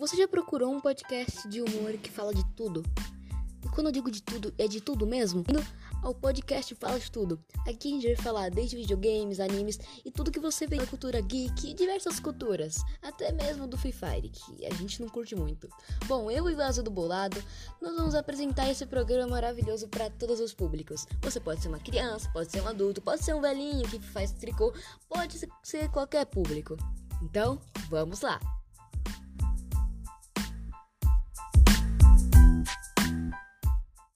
Você já procurou um podcast de humor que fala de tudo? E quando eu digo de tudo, é de tudo mesmo? Ao podcast Fala de Tudo. Aqui a gente vai falar desde videogames, animes e tudo que você vê na cultura geek e diversas culturas, até mesmo do Free Fire, que a gente não curte muito. Bom, eu e o Azul do Bolado, nós vamos apresentar esse programa maravilhoso para todos os públicos. Você pode ser uma criança, pode ser um adulto, pode ser um velhinho que faz tricô, pode ser qualquer público. Então, vamos lá!